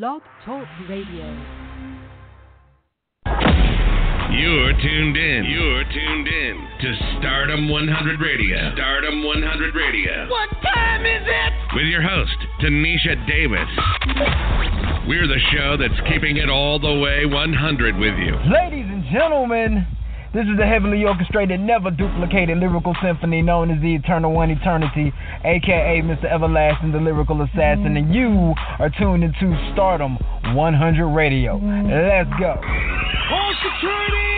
Blog Talk Radio. You're tuned in. You're tuned in to Starrdom 100 Radio. Starrdom 100 Radio. What time is it? With your host, Tanisha Davis. We're the show that's keeping it all the way 100 with you. Ladies and gentlemen, this is the heavily orchestrated, never duplicated lyrical symphony known as the Eternal One Eternity, aka Mr. Everlasting, the lyrical assassin, and you are tuned into Starrdom 100 Radio. Let's go. All security!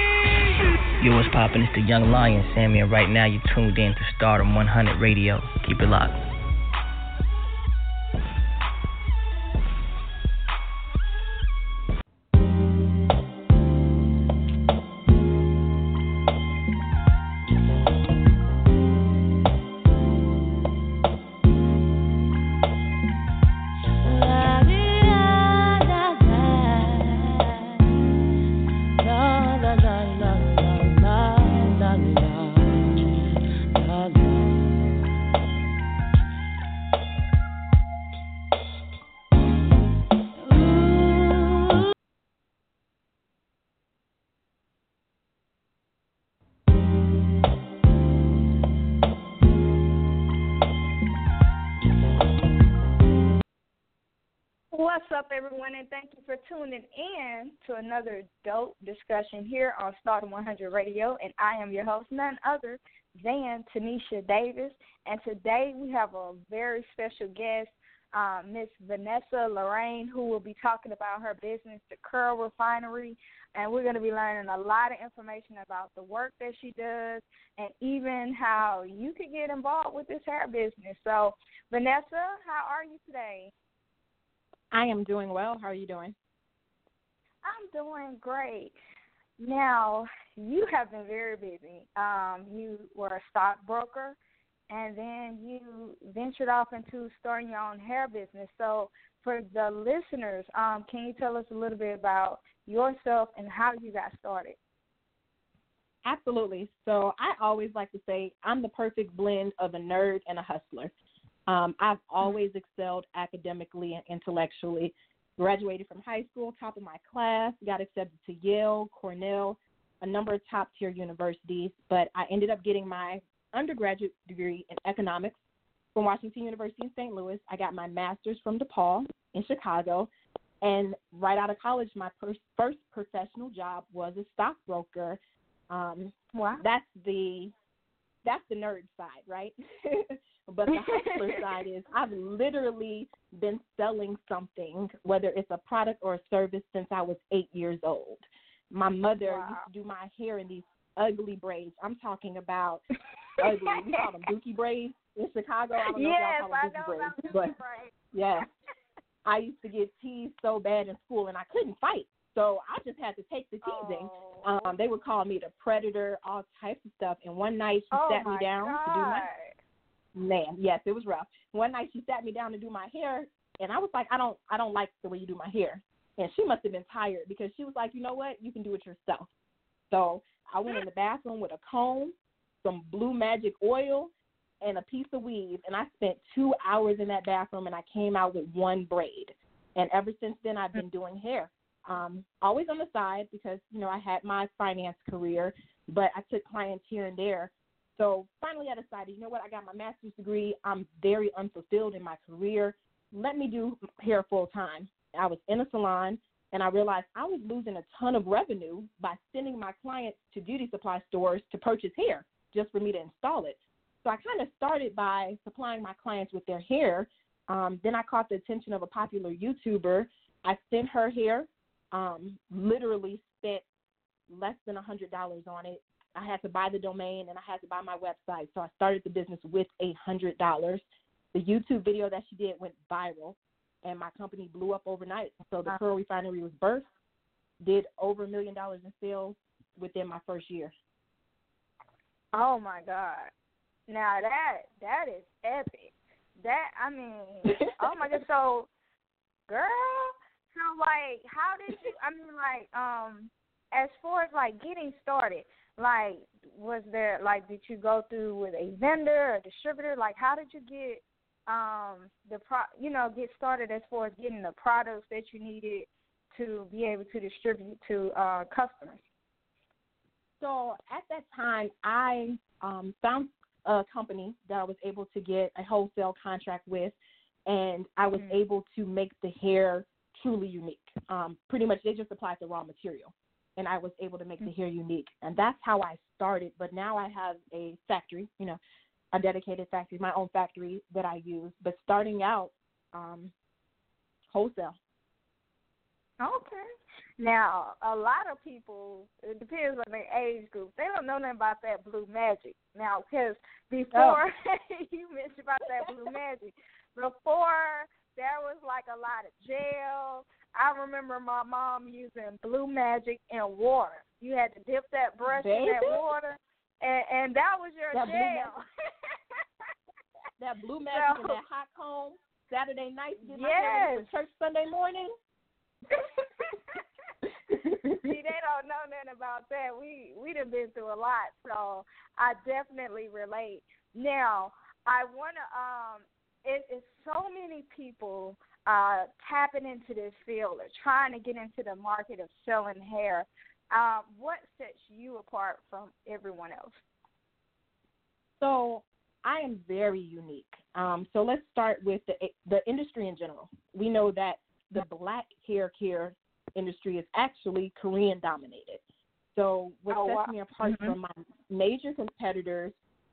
Yo, what's poppin'? It's the Young Lion, Sammy, and right now you're tuned in to Stardom 100 Radio. Keep it locked. What's up, everyone, and thank you for tuning in to another dope discussion here on Starrdom 100 Radio. And I am your host, none other than Tanisha Davis. And today we have a very special guest, uh, Miss Vanessa Lorraine, who will be talking about her business, the Curl Refinery. And we're going to be learning a lot of information about the work that she does and even how you could get involved with this hair business. So, Vanessa, how are you today? I am doing well. How are you doing? I'm doing great. Now, you have been very busy. Um, you were a stockbroker, and then you ventured off into starting your own hair business. So, for the listeners, um, can you tell us a little bit about yourself and how you got started? Absolutely. So, I always like to say I'm the perfect blend of a nerd and a hustler. Um, I've always excelled academically and intellectually. Graduated from high school, top of my class, got accepted to Yale, Cornell, a number of top tier universities, but I ended up getting my undergraduate degree in economics from Washington University in St. Louis. I got my master's from DePaul in Chicago. And right out of college, my first, first professional job was a stockbroker. Um, wow. That's the that's the nerd side, right? but the hustler side is I've literally been selling something, whether it's a product or a service, since I was eight years old. My mother wow. used to do my hair in these ugly braids. I'm talking about ugly. We call them dookie braids in Chicago. I don't know yes, if y'all call them dookie braids, dookie but braids. yeah, I used to get teased so bad in school, and I couldn't fight. So I just had to take the teasing. Oh. Um, they would call me the predator, all types of stuff. And one night she oh sat me down God. to do my man, yes, it was rough. One night she sat me down to do my hair and I was like, I don't I don't like the way you do my hair. And she must have been tired because she was like, You know what, you can do it yourself. So I went in the bathroom with a comb, some blue magic oil, and a piece of weave and I spent two hours in that bathroom and I came out with one braid. And ever since then I've been doing hair. Um, always on the side because, you know, I had my finance career, but I took clients here and there so finally, I decided, you know what? I got my master's degree. I'm very unfulfilled in my career. Let me do hair full time. I was in a salon, and I realized I was losing a ton of revenue by sending my clients to beauty supply stores to purchase hair just for me to install it. So I kind of started by supplying my clients with their hair. Um, then I caught the attention of a popular YouTuber. I sent her hair. Um, literally spent less than a hundred dollars on it I had to buy the domain and I had to buy my website. So I started the business with a hundred dollars. The YouTube video that she did went viral. and my company blew up overnight. So the. Curl Refinery was birthed, did over a million dollars in sales within my first year. Oh my God! Now that that is epic. That I mean, oh my God! So, girl, so like, how did you? I mean, like, um, as far as like getting started, like, was there like, did you go through with a vendor or distributor? Like, how did you get um the pro? You know, get started as far as getting the products that you needed to be able to distribute to uh customers. So at that time, I um, found a company that I was able to get a wholesale contract with, and I was Mhm. able to make the hair truly unique. Um, pretty much, they just applied the raw material, and I was able to make the hair unique, and that's how I started. But now I have a factory, you know, a dedicated factory, my own factory that I use. But starting out, um, wholesale. Okay. Now, a lot of people, it depends on their age group, they don't know nothing about that blue magic. Now, because before you mentioned about that blue magic, before there was like a lot of gel. I remember my mom using blue magic and water. You had to dip that brush in that water, and, and that was your That blue. That blue magic and that hot comb Saturday night, get Yes. for church Sunday morning. See, they don't know nothing about that. We we done been through a lot, so I definitely relate. Now, I wanna um, it is so many people uh tapping into this field or trying to get into the market of selling hair. Um, what sets you apart from everyone else? So I am very unique. Um, so let's start with the the industry in general. We know that the black hair care industry is actually Korean dominated. So what Oh, sets wow. me apart Mhm. from my major competitors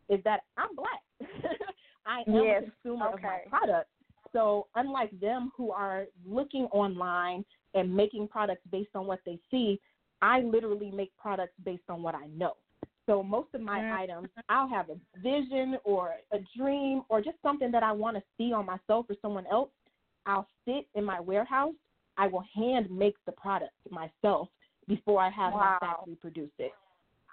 is that I'm black. I am Yes, a consumer of my okay. product. So unlike them who are looking online and making products based on what they see, I literally make products based on what I know. So most of my Mhm. items, I'll have a vision or a dream or just something that I want to see on myself or someone else. I'll sit in my warehouse. I will hand make the product myself before I have Wow. my factory produce it.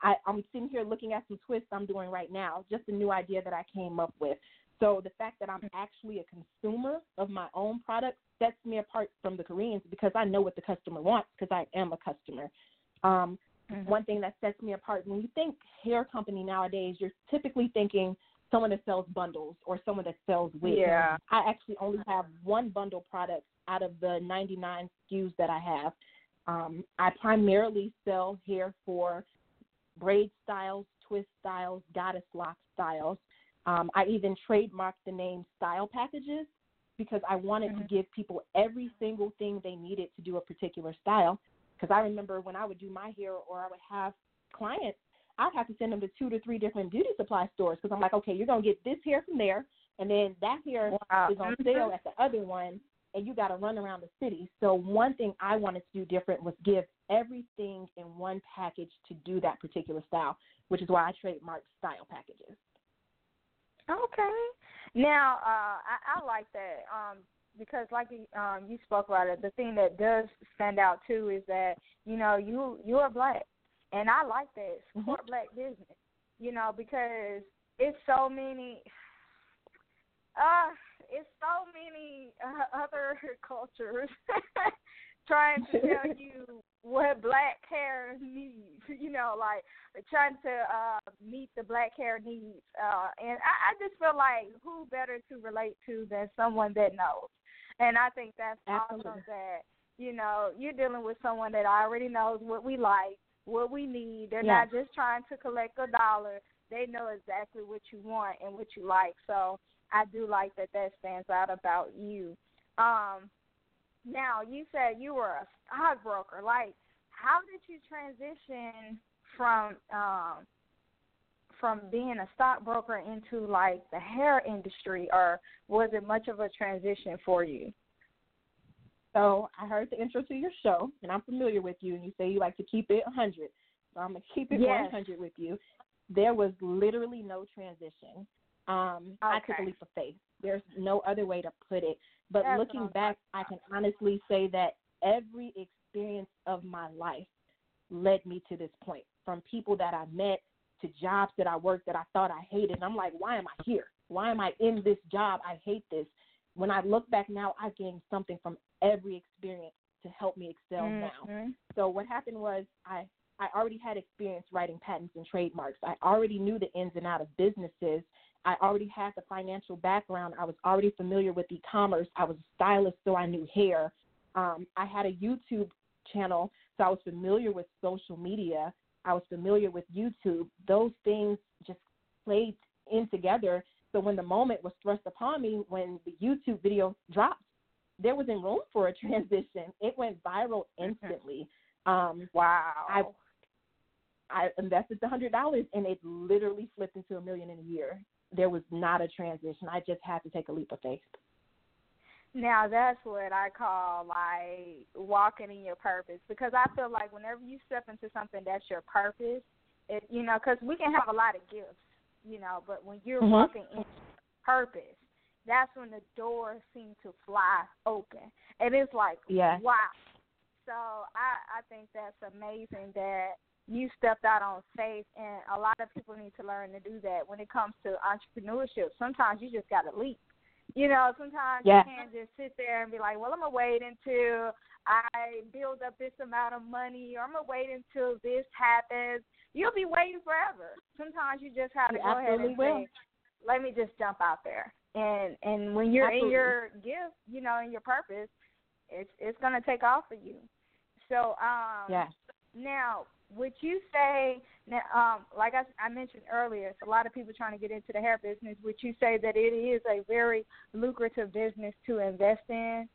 I, I'm sitting here looking at some twists I'm doing right now, just a new idea that I came up with. So the fact that I'm actually a consumer of my own product sets me apart from the Koreans because I know what the customer wants because I am a customer. Um, One thing that sets me apart when you think hair company nowadays, you're typically thinking someone that sells bundles or someone that sells wigs. Yeah. I actually only have one bundle product out of the 99 SKUs that I have. Um, I primarily sell hair for braid styles, twist styles, goddess lock styles. Um, I even trademarked the name Style Packages because I wanted to give people every single thing they needed to do a particular style. Because I remember when I would do my hair or I would have clients, I'd have to send them to two to three different beauty supply stores because I'm like, okay, you're going to get this hair from there, and then that hair Wow. is on Mhm. sale at the other one, and you got to run around the city. So one thing I wanted to do different was give everything in one package to do that particular style, which is why I trademarked style packages. Okay. Now, uh, I, I like that um, because, like you- um, you spoke about it, the thing that does stand out too is that you know you you are black, and I like that support black business. You know because it's so many. Uh, it's so many uh, other cultures trying to tell you what black hair needs. You know, like trying to uh meet the black hair needs. Uh and I, I just feel like who better to relate to than someone that knows. And I think that's awesome that, you know, you're dealing with someone that already knows what we like, what we need. They're Yeah. not just trying to collect a dollar. They know exactly what you want and what you like. So I do like that that stands out about you. Um now you said you were a stockbroker. Like, how did you transition from um from being a stockbroker into like the hair industry, or was it much of a transition for you? So I heard the intro to your show, and I'm familiar with you, and you say you like to keep it 100. So I'm going to keep it Yes. 100 with you. There was literally no transition. Um, I took a Okay. leap of faith. There's no other way to put it. But That's looking back, I can honestly say that every experience of my life led me to this point. From people that I met to jobs that I worked that I thought I hated. And I'm like, why am I here? Why am I in this job? I hate this. When I look back now, I gained something from every experience to help me excel now. Mhm. So what happened was I I already had experience writing patents and trademarks. I already knew the ins and out of businesses. I already had the financial background. I was already familiar with e-commerce. I was a stylist, so I knew hair. Um, I had a YouTube channel, so I was familiar with social media. I was familiar with YouTube. Those things just played in together. So when the moment was thrust upon me, when the YouTube video dropped, there wasn't room for a transition. It went viral instantly. Um, wow. I I invested the hundred dollars and it literally flipped into a million in a year. There was not a transition. I just had to take a leap of faith. Now that's what I call like walking in your purpose because I feel like whenever you step into something that's your purpose, it you know because we can have a lot of gifts, you know, but when you're Mhm. walking in purpose, that's when the doors seem to fly open, and it's like Yeah. wow. So I I think that's amazing that you stepped out on faith, and a lot of people need to learn to do that when it comes to entrepreneurship. Sometimes you just got to leap. You know, sometimes Yeah. you can't just sit there and be like, "Well, I'm gonna wait until I build up this amount of money, or I'm gonna wait until this happens." You'll be waiting forever. Sometimes you just have to You go ahead and will. say, "Let me just jump out there." And and when you're in your gift, you know, in your purpose, it's it's gonna take off for you. So um, Yeah. now, would you say, um, like I, I mentioned earlier, it's a lot of people trying to get into the hair business. Would you say that it is a very lucrative business to invest in?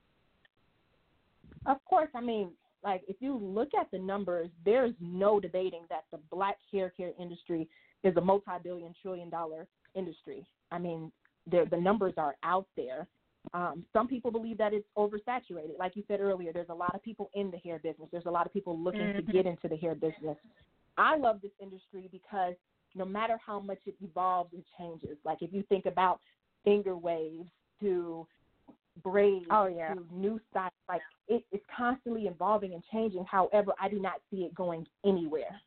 Of course, I mean, like if you look at the numbers, there's no debating that the black hair care industry is a multi-billion trillion dollar industry. I mean, the numbers are out there. Um, some people believe that it's oversaturated. Like you said earlier, there's a lot of people in the hair business. There's a lot of people looking to Mhm. get into the hair business. I love this industry because no matter how much it evolves and changes, like if you think about finger waves to braids Oh, yeah. to new styles, like it, it's constantly evolving and changing. However, I do not see it going anywhere.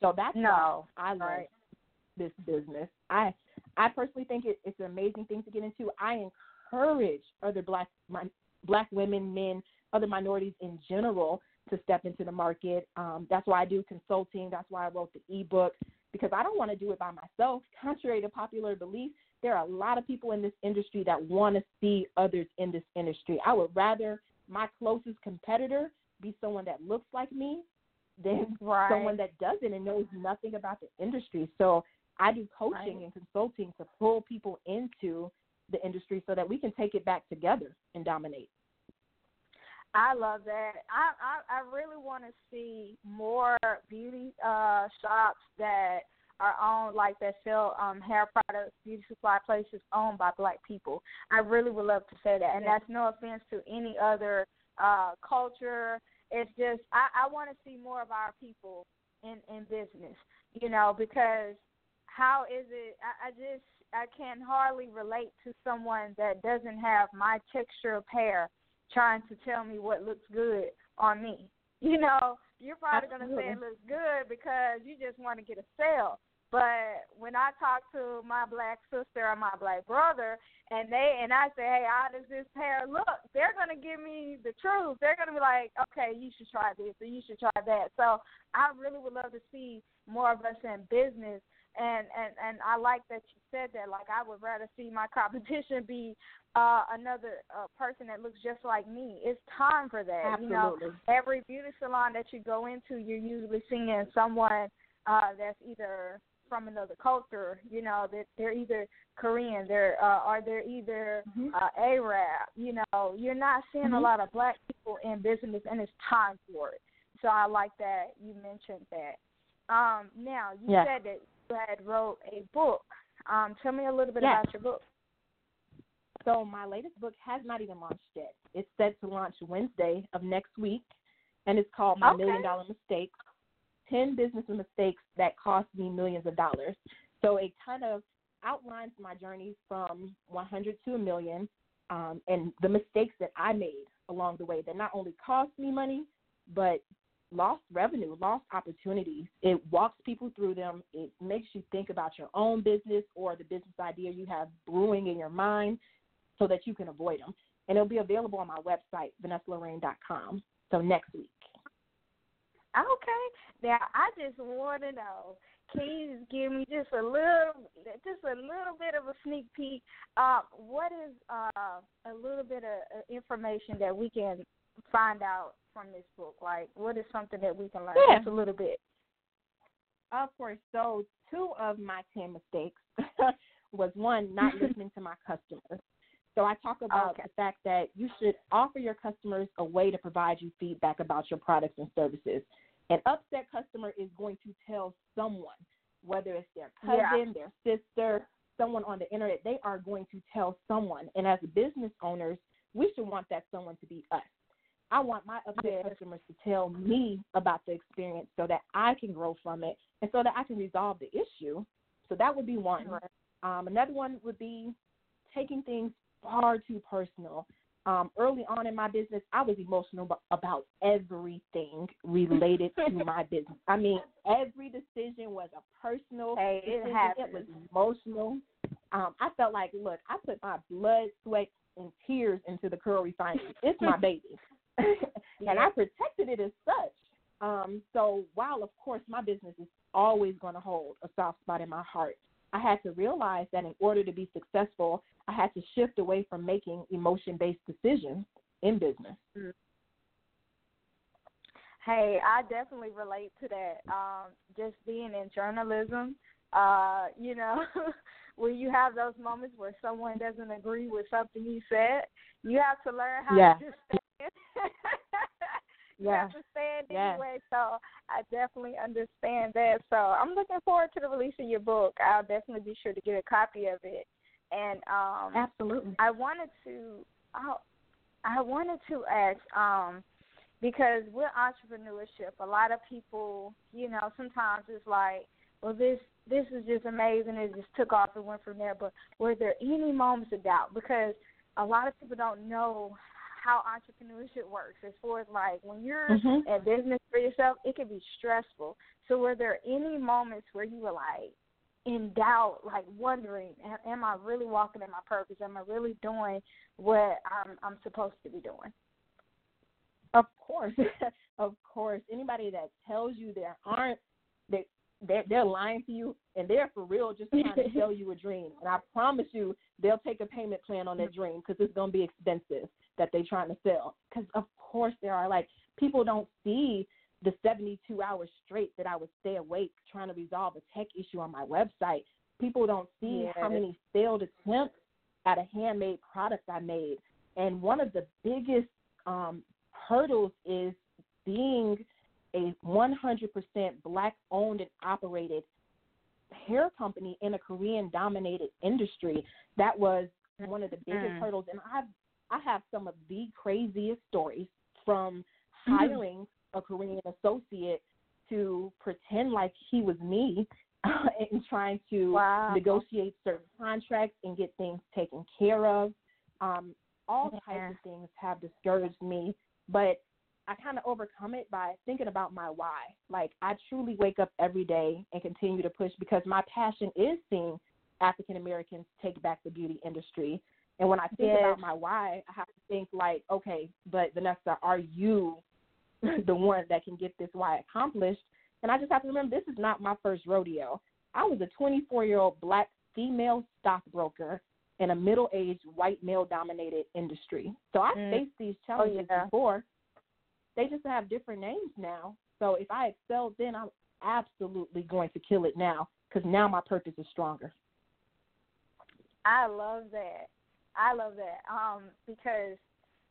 So that's No, why I love right. this business. I I personally think it, it's an amazing thing to get into. I encourage other black my, black women, men, other minorities in general to step into the market. Um, that's why I do consulting. That's why I wrote the ebook because I don't want to do it by myself. Contrary to popular belief, there are a lot of people in this industry that want to see others in this industry. I would rather my closest competitor be someone that looks like me than Right. someone that doesn't and knows nothing about the industry. So I do coaching Right. and consulting to pull people into the industry so that we can take it back together and dominate. I love that. I I, I really want to see more beauty uh shops that are owned like that sell um hair products, beauty supply places owned by black people. I really would love to say that, and that's no offense to any other uh culture. It's just I I want to see more of our people in in business, you know, because how is it? I, I just I can hardly relate to someone that doesn't have my texture of hair trying to tell me what looks good on me. You know, you're probably going to say it looks good because you just want to get a sale. But when I talk to my black sister or my black brother, and they and I say, "Hey, how does this hair look?" They're gonna give me the truth. They're gonna be like, "Okay, you should try this or you should try that." So I really would love to see more of us in business and and and I like that you said that. Like I would rather see my competition be uh another uh, person that looks just like me. It's time for that. You know, every beauty salon that you go into, you're usually seeing someone uh that's either from another culture. You know, that they're either Korean, they're uh, or they're either uh, Arab. You know, you're not seeing a Mhm. lot of black people in business, and it's time for it. So I like that you mentioned that. Um, now you Yeah. said that had wrote a book. Um, tell me a little bit Yeah. about your book. So my latest book has not even launched yet. It's set to launch Wednesday of next week, and it's called My Okay. Million Dollar Mistakes: Ten Business Mistakes That Cost Me Millions of Dollars. So it kind of outlines my journey from 100 to a million. um, and the mistakes that I made along the way that not only cost me money, but lost revenue, lost opportunities. It walks people through them. It makes you think about your own business or the business idea you have brewing in your mind so that you can avoid them. And it'll be available on my website, VanessaLorraine.com. So next week. Okay. Now I just want to know. Can you give me just a little, just a little bit of a sneak peek? Uh, what is uh, a little bit of uh, information that we can find out from this book? Like, what is something that we can learn? Yeah. Just a little bit. Of course. So two of my ten mistakes was one not listening to my customers. So I talk about Okay. the fact that you should offer your customers a way to provide you feedback about your products and services. An upset customer is going to tell someone, whether it's their Yeah. cousin, their sister, someone on the internet, they are going to tell someone. And as business owners, we should want that someone to be us. I want my upset customers to tell me about the experience so that I can grow from it and so that I can resolve the issue. So that would be one. Um, another one would be taking things far too personal. Um, early on in my business, I was emotional about everything related to my business. I mean, every decision was a personal Hey, it. It was emotional. Um, I felt like, look, I put my blood, sweat, and tears into the Curl Refinery. It's my baby, and I protected it as such. Um, so while of course my business is always going to hold a soft spot in my heart, I had to realize that in order to be successful, I had to shift away from making emotion-based decisions in business. Hey, I definitely relate to that. Um, just being in journalism, uh, you know, when you have those moments where someone doesn't agree with something you said, you have to learn how Yeah. to just Yeah. have to stand Yeah. anyway. So I definitely understand that. So I'm looking forward to the release of your book. I'll definitely be sure to get a copy of it. And um, Absolutely. I wanted to I, I wanted to ask um because with entrepreneurship a lot of people you know sometimes it's like well this this is just amazing it just took off and went from there but were there any moments of doubt because a lot of people don't know how entrepreneurship works as far as like when you're Mhm. in business for yourself it can be stressful so were there any moments where you were like in doubt, like wondering, am, I really walking in my purpose? Am I really doing what I'm I'm supposed to be doing? Of course, of course. Anybody that tells you there aren't they they're, they're lying to you and they're for real just trying to sell you a dream. And I promise you, they'll take a payment plan on that dream because it's gonna be expensive that they're trying to sell. Because of course there are like people don't see the 72 hours straight that I would stay awake trying to resolve a tech issue on my website. People don't see how many failed attempts at a handmade product I made. And one of the biggest um, hurdles is being a 100% black owned and operated hair company in a Korean dominated industry. That was one of the biggest Mm. hurdles. And I've, I have some of the craziest stories from Mhm. hiring a Korean associate to pretend like he was me and trying to Wow. negotiate certain contracts and get things taken care of. Um, all Yeah. types of things have discouraged me, but I kind of overcome it by thinking about my why. Like I truly wake up every day and continue to push because my passion is seeing African Americans take back the beauty industry. And when I think Yes. about my why, I have to think like, okay, but Vanessa, are you the one that can get this why accomplished? And I just have to remember this is not my first rodeo. I was a 24 year old black female stockbroker in a middle aged white male dominated industry. So I Mm. faced these challenges yeah. before. They just have different names now. So if I excelled then, I'm absolutely going to kill it now because now my purpose is stronger. I love that. I love that. Um, because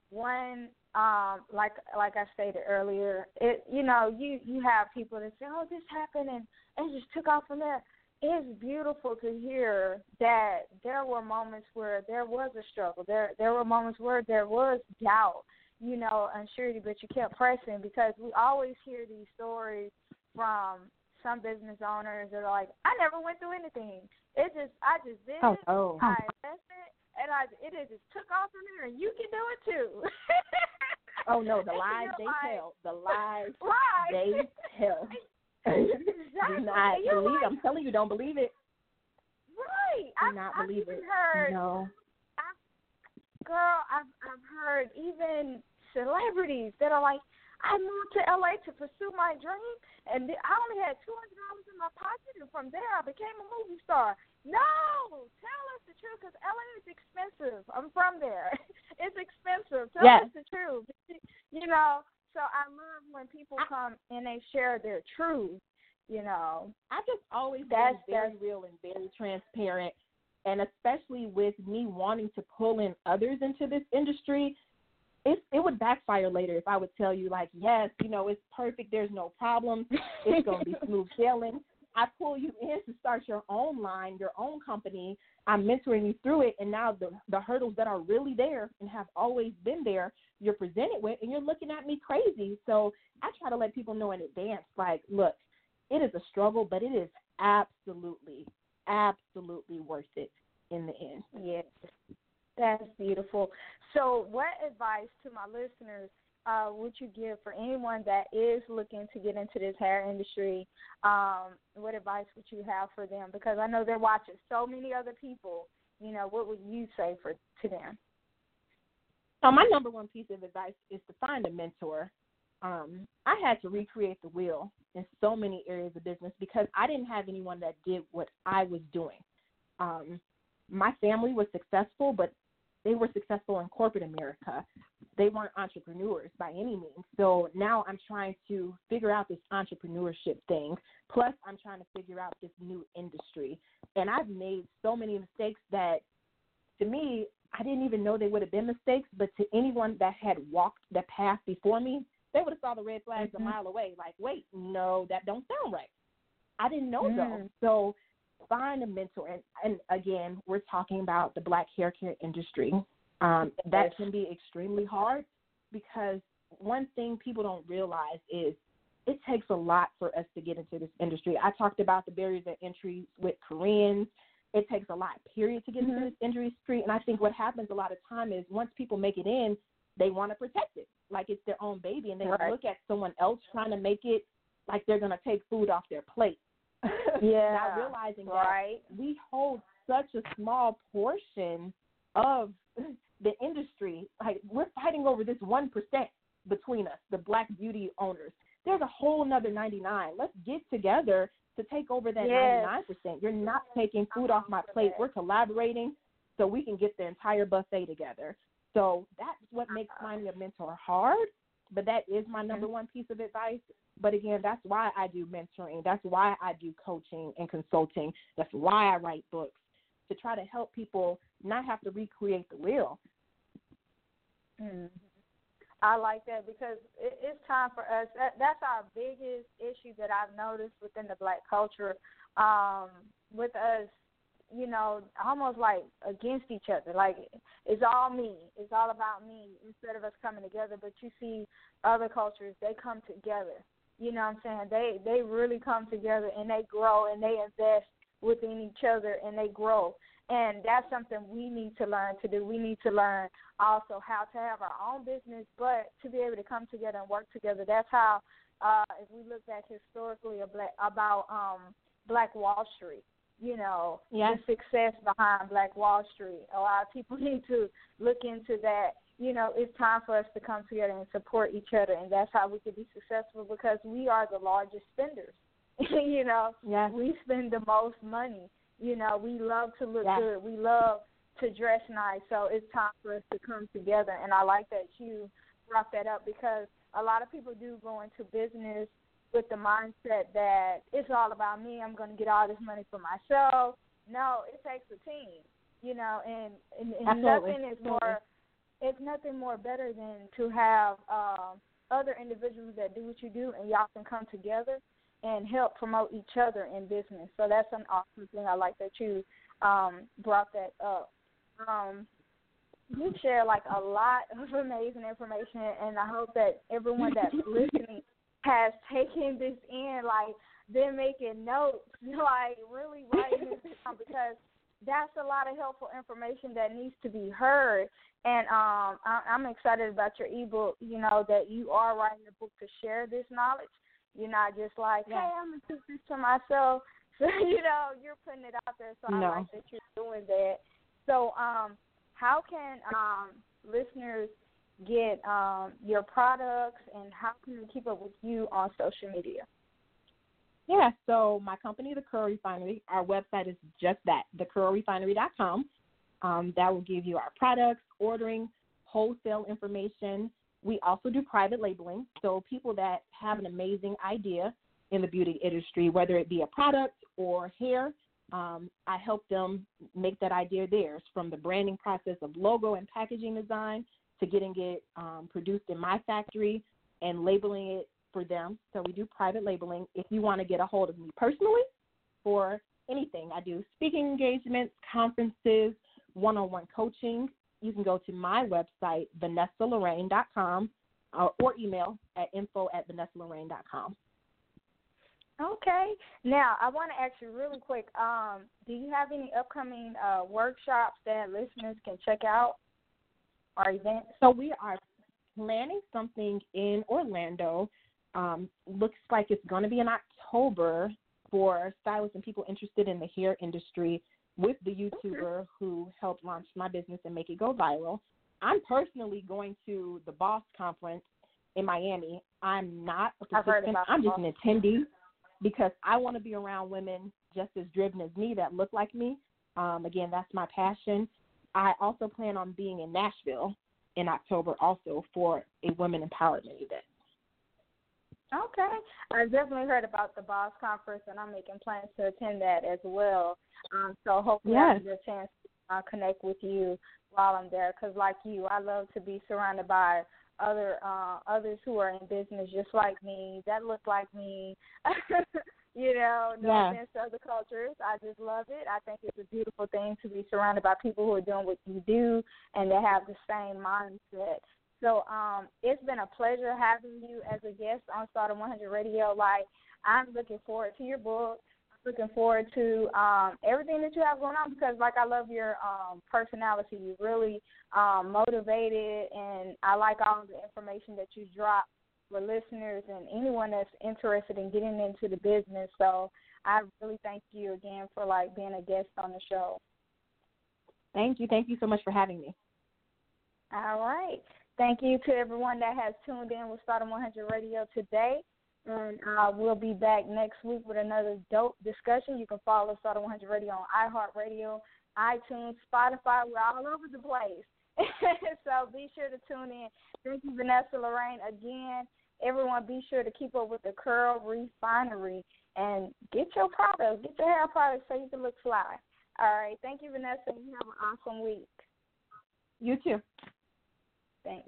one, um, like like I stated earlier, it you know, you you have people that say, Oh, this happened and it just took off from there. It's beautiful to hear that there were moments where there was a struggle. There there were moments where there was doubt, you know, unsurety, but you kept pressing because we always hear these stories from some business owners that are like, I never went through anything. It just I just did Oh, it. no. I invested and I it just took off from there, and you can do it too. oh no, the lies they like, tell, the lies right. they tell. exactly. do not believe. Like, I'm telling you, don't believe it. Right. Do I've, not I've it. Heard, no. I've, girl, I've I've heard even celebrities that are like, I moved to LA to pursue my dream, and I only had two hundred dollars in my pocket, and from there I became a movie star. No, tell us the truth, because LA is expensive. I'm from there. it's expensive. Tell yes. us the truth. You know, so I love when people come and they share their truth. You know, I just always that's been very that's, real and very transparent, and especially with me wanting to pull in others into this industry it it would backfire later if I would tell you like, yes, you know, it's perfect, there's no problems, it's gonna be smooth sailing. I pull you in to start your own line, your own company. I'm mentoring you through it, and now the the hurdles that are really there and have always been there, you're presented with, and you're looking at me crazy. So I try to let people know in advance, like, look, it is a struggle, but it is absolutely, absolutely worth it in the end. Yes. That's beautiful. So, what advice to my listeners uh, would you give for anyone that is looking to get into this hair industry? Um, what advice would you have for them? Because I know they're watching so many other people. You know, what would you say for to them? So, my number one piece of advice is to find a mentor. Um, I had to recreate the wheel in so many areas of business because I didn't have anyone that did what I was doing. Um, my family was successful, but they were successful in corporate America. They weren't entrepreneurs by any means. So now I'm trying to figure out this entrepreneurship thing. Plus, I'm trying to figure out this new industry. And I've made so many mistakes that, to me, I didn't even know they would have been mistakes. But to anyone that had walked the path before me, they would have saw the red flags mm-hmm. a mile away. Like, wait, no, that don't sound right. I didn't know mm. though. So find a mentor. And, and again, we're talking about the black hair care industry. Um, that can be extremely hard because one thing people don't realize is it takes a lot for us to get into this industry. I talked about the barriers of entry with Koreans. It takes a lot, period, to get mm-hmm. into this industry. And I think what happens a lot of time is once people make it in, they want to protect it like it's their own baby, and they right. look at someone else trying to make it like they're going to take food off their plate. Yeah. Not realizing right. that we hold such a small portion of the industry. Like we're fighting over this one percent between us, the black beauty owners. There's a whole another ninety nine. Let's get together to take over that ninety nine percent. You're not taking food off my plate. We're collaborating so we can get the entire buffet together. So that's what makes uh-huh. finding a mentor hard. But that is my number one piece of advice. But again, that's why I do mentoring. That's why I do coaching and consulting. That's why I write books to try to help people not have to recreate the wheel. Mm-hmm. I like that because it, it's time for us. That, that's our biggest issue that I've noticed within the black culture. Um, with us, you know, almost like against each other. Like it's all me. It's all about me instead of us coming together. But you see other cultures, they come together you know what I'm saying? They they really come together and they grow and they invest within each other and they grow. And that's something we need to learn to do. We need to learn also how to have our own business, but to be able to come together and work together. That's how, uh, if we look back historically about um, Black Wall Street, you know, yes. the success behind Black Wall Street. A lot of people need to look into that you know, it's time for us to come together and support each other, and that's how we can be successful because we are the largest spenders. you know, yes. we spend the most money. You know, we love to look yes. good. We love to dress nice. So it's time for us to come together, and I like that you brought that up because a lot of people do go into business with the mindset that it's all about me. I'm going to get all this money for myself. No, it takes a team. You know, and, and, and nothing is more it's nothing more better than to have um, other individuals that do what you do, and y'all can come together and help promote each other in business. So that's an awesome thing. I like that you um, brought that up. Um, you share like a lot of amazing information, and I hope that everyone that's listening has taken this in, like been making notes, like really writing this down because that's a lot of helpful information that needs to be heard. And um, I, I'm excited about your ebook. You know that you are writing a book to share this knowledge. You're not just like, hey, I'm gonna keep this to myself. So you know you're putting it out there. So no. I like that you're doing that. So um, how can um listeners get um your products and how can we keep up with you on social media? Yeah, so my company, The Curl Refinery, our website is just that, thecurlrefinery.com. Um, that will give you our products, ordering, wholesale information. We also do private labeling. So people that have an amazing idea in the beauty industry, whether it be a product or hair, um, I help them make that idea theirs from the branding process of logo and packaging design to getting it um, produced in my factory and labeling it for them. So we do private labeling. If you want to get a hold of me personally for anything, I do speaking engagements, conferences, one on one coaching. You can go to my website, vanessalorraine.com, uh, or email at info at vanessalorraine.com. Okay. Now, I want to ask you really quick um, do you have any upcoming uh, workshops that listeners can check out or events? So we are planning something in Orlando um, looks like it's going to be in October for stylists and people interested in the hair industry with the YouTuber who helped launch my business and make it go viral. I'm personally going to the Boss conference in Miami. I'm not a participant. I'm just an attendee because I want to be around women just as driven as me that look like me. Um, again, that's my passion. I also plan on being in Nashville in October also for a women empowerment event. Okay. I definitely heard about the Boss Conference, and I'm making plans to attend that as well. Um, so hopefully yes. I get a chance to uh, connect with you while I'm there. Because like you, I love to be surrounded by other uh, others who are in business just like me, that look like me. you know, no yeah. offense to other cultures. I just love it. I think it's a beautiful thing to be surrounded by people who are doing what you do and they have the same mindset. So um, it's been a pleasure having you as a guest on Starrdom 100 Radio. Like, I'm looking forward to your book. I'm looking forward to um, everything that you have going on because, like, I love your um, personality. You're really um, motivated, and I like all the information that you drop for listeners and anyone that's interested in getting into the business. So I really thank you again for like being a guest on the show. Thank you. Thank you so much for having me. All right. Thank you to everyone that has tuned in with Starrdom 100 Radio today. And uh, we'll be back next week with another dope discussion. You can follow Starrdom 100 Radio on iHeartRadio, iTunes, Spotify. We're all over the place. so be sure to tune in. Thank you, Vanessa Lorraine. Again, everyone be sure to keep up with the Curl Refinery and get your products, get your hair products so you can look fly. All right. Thank you, Vanessa. You have an awesome week. You too. Thanks.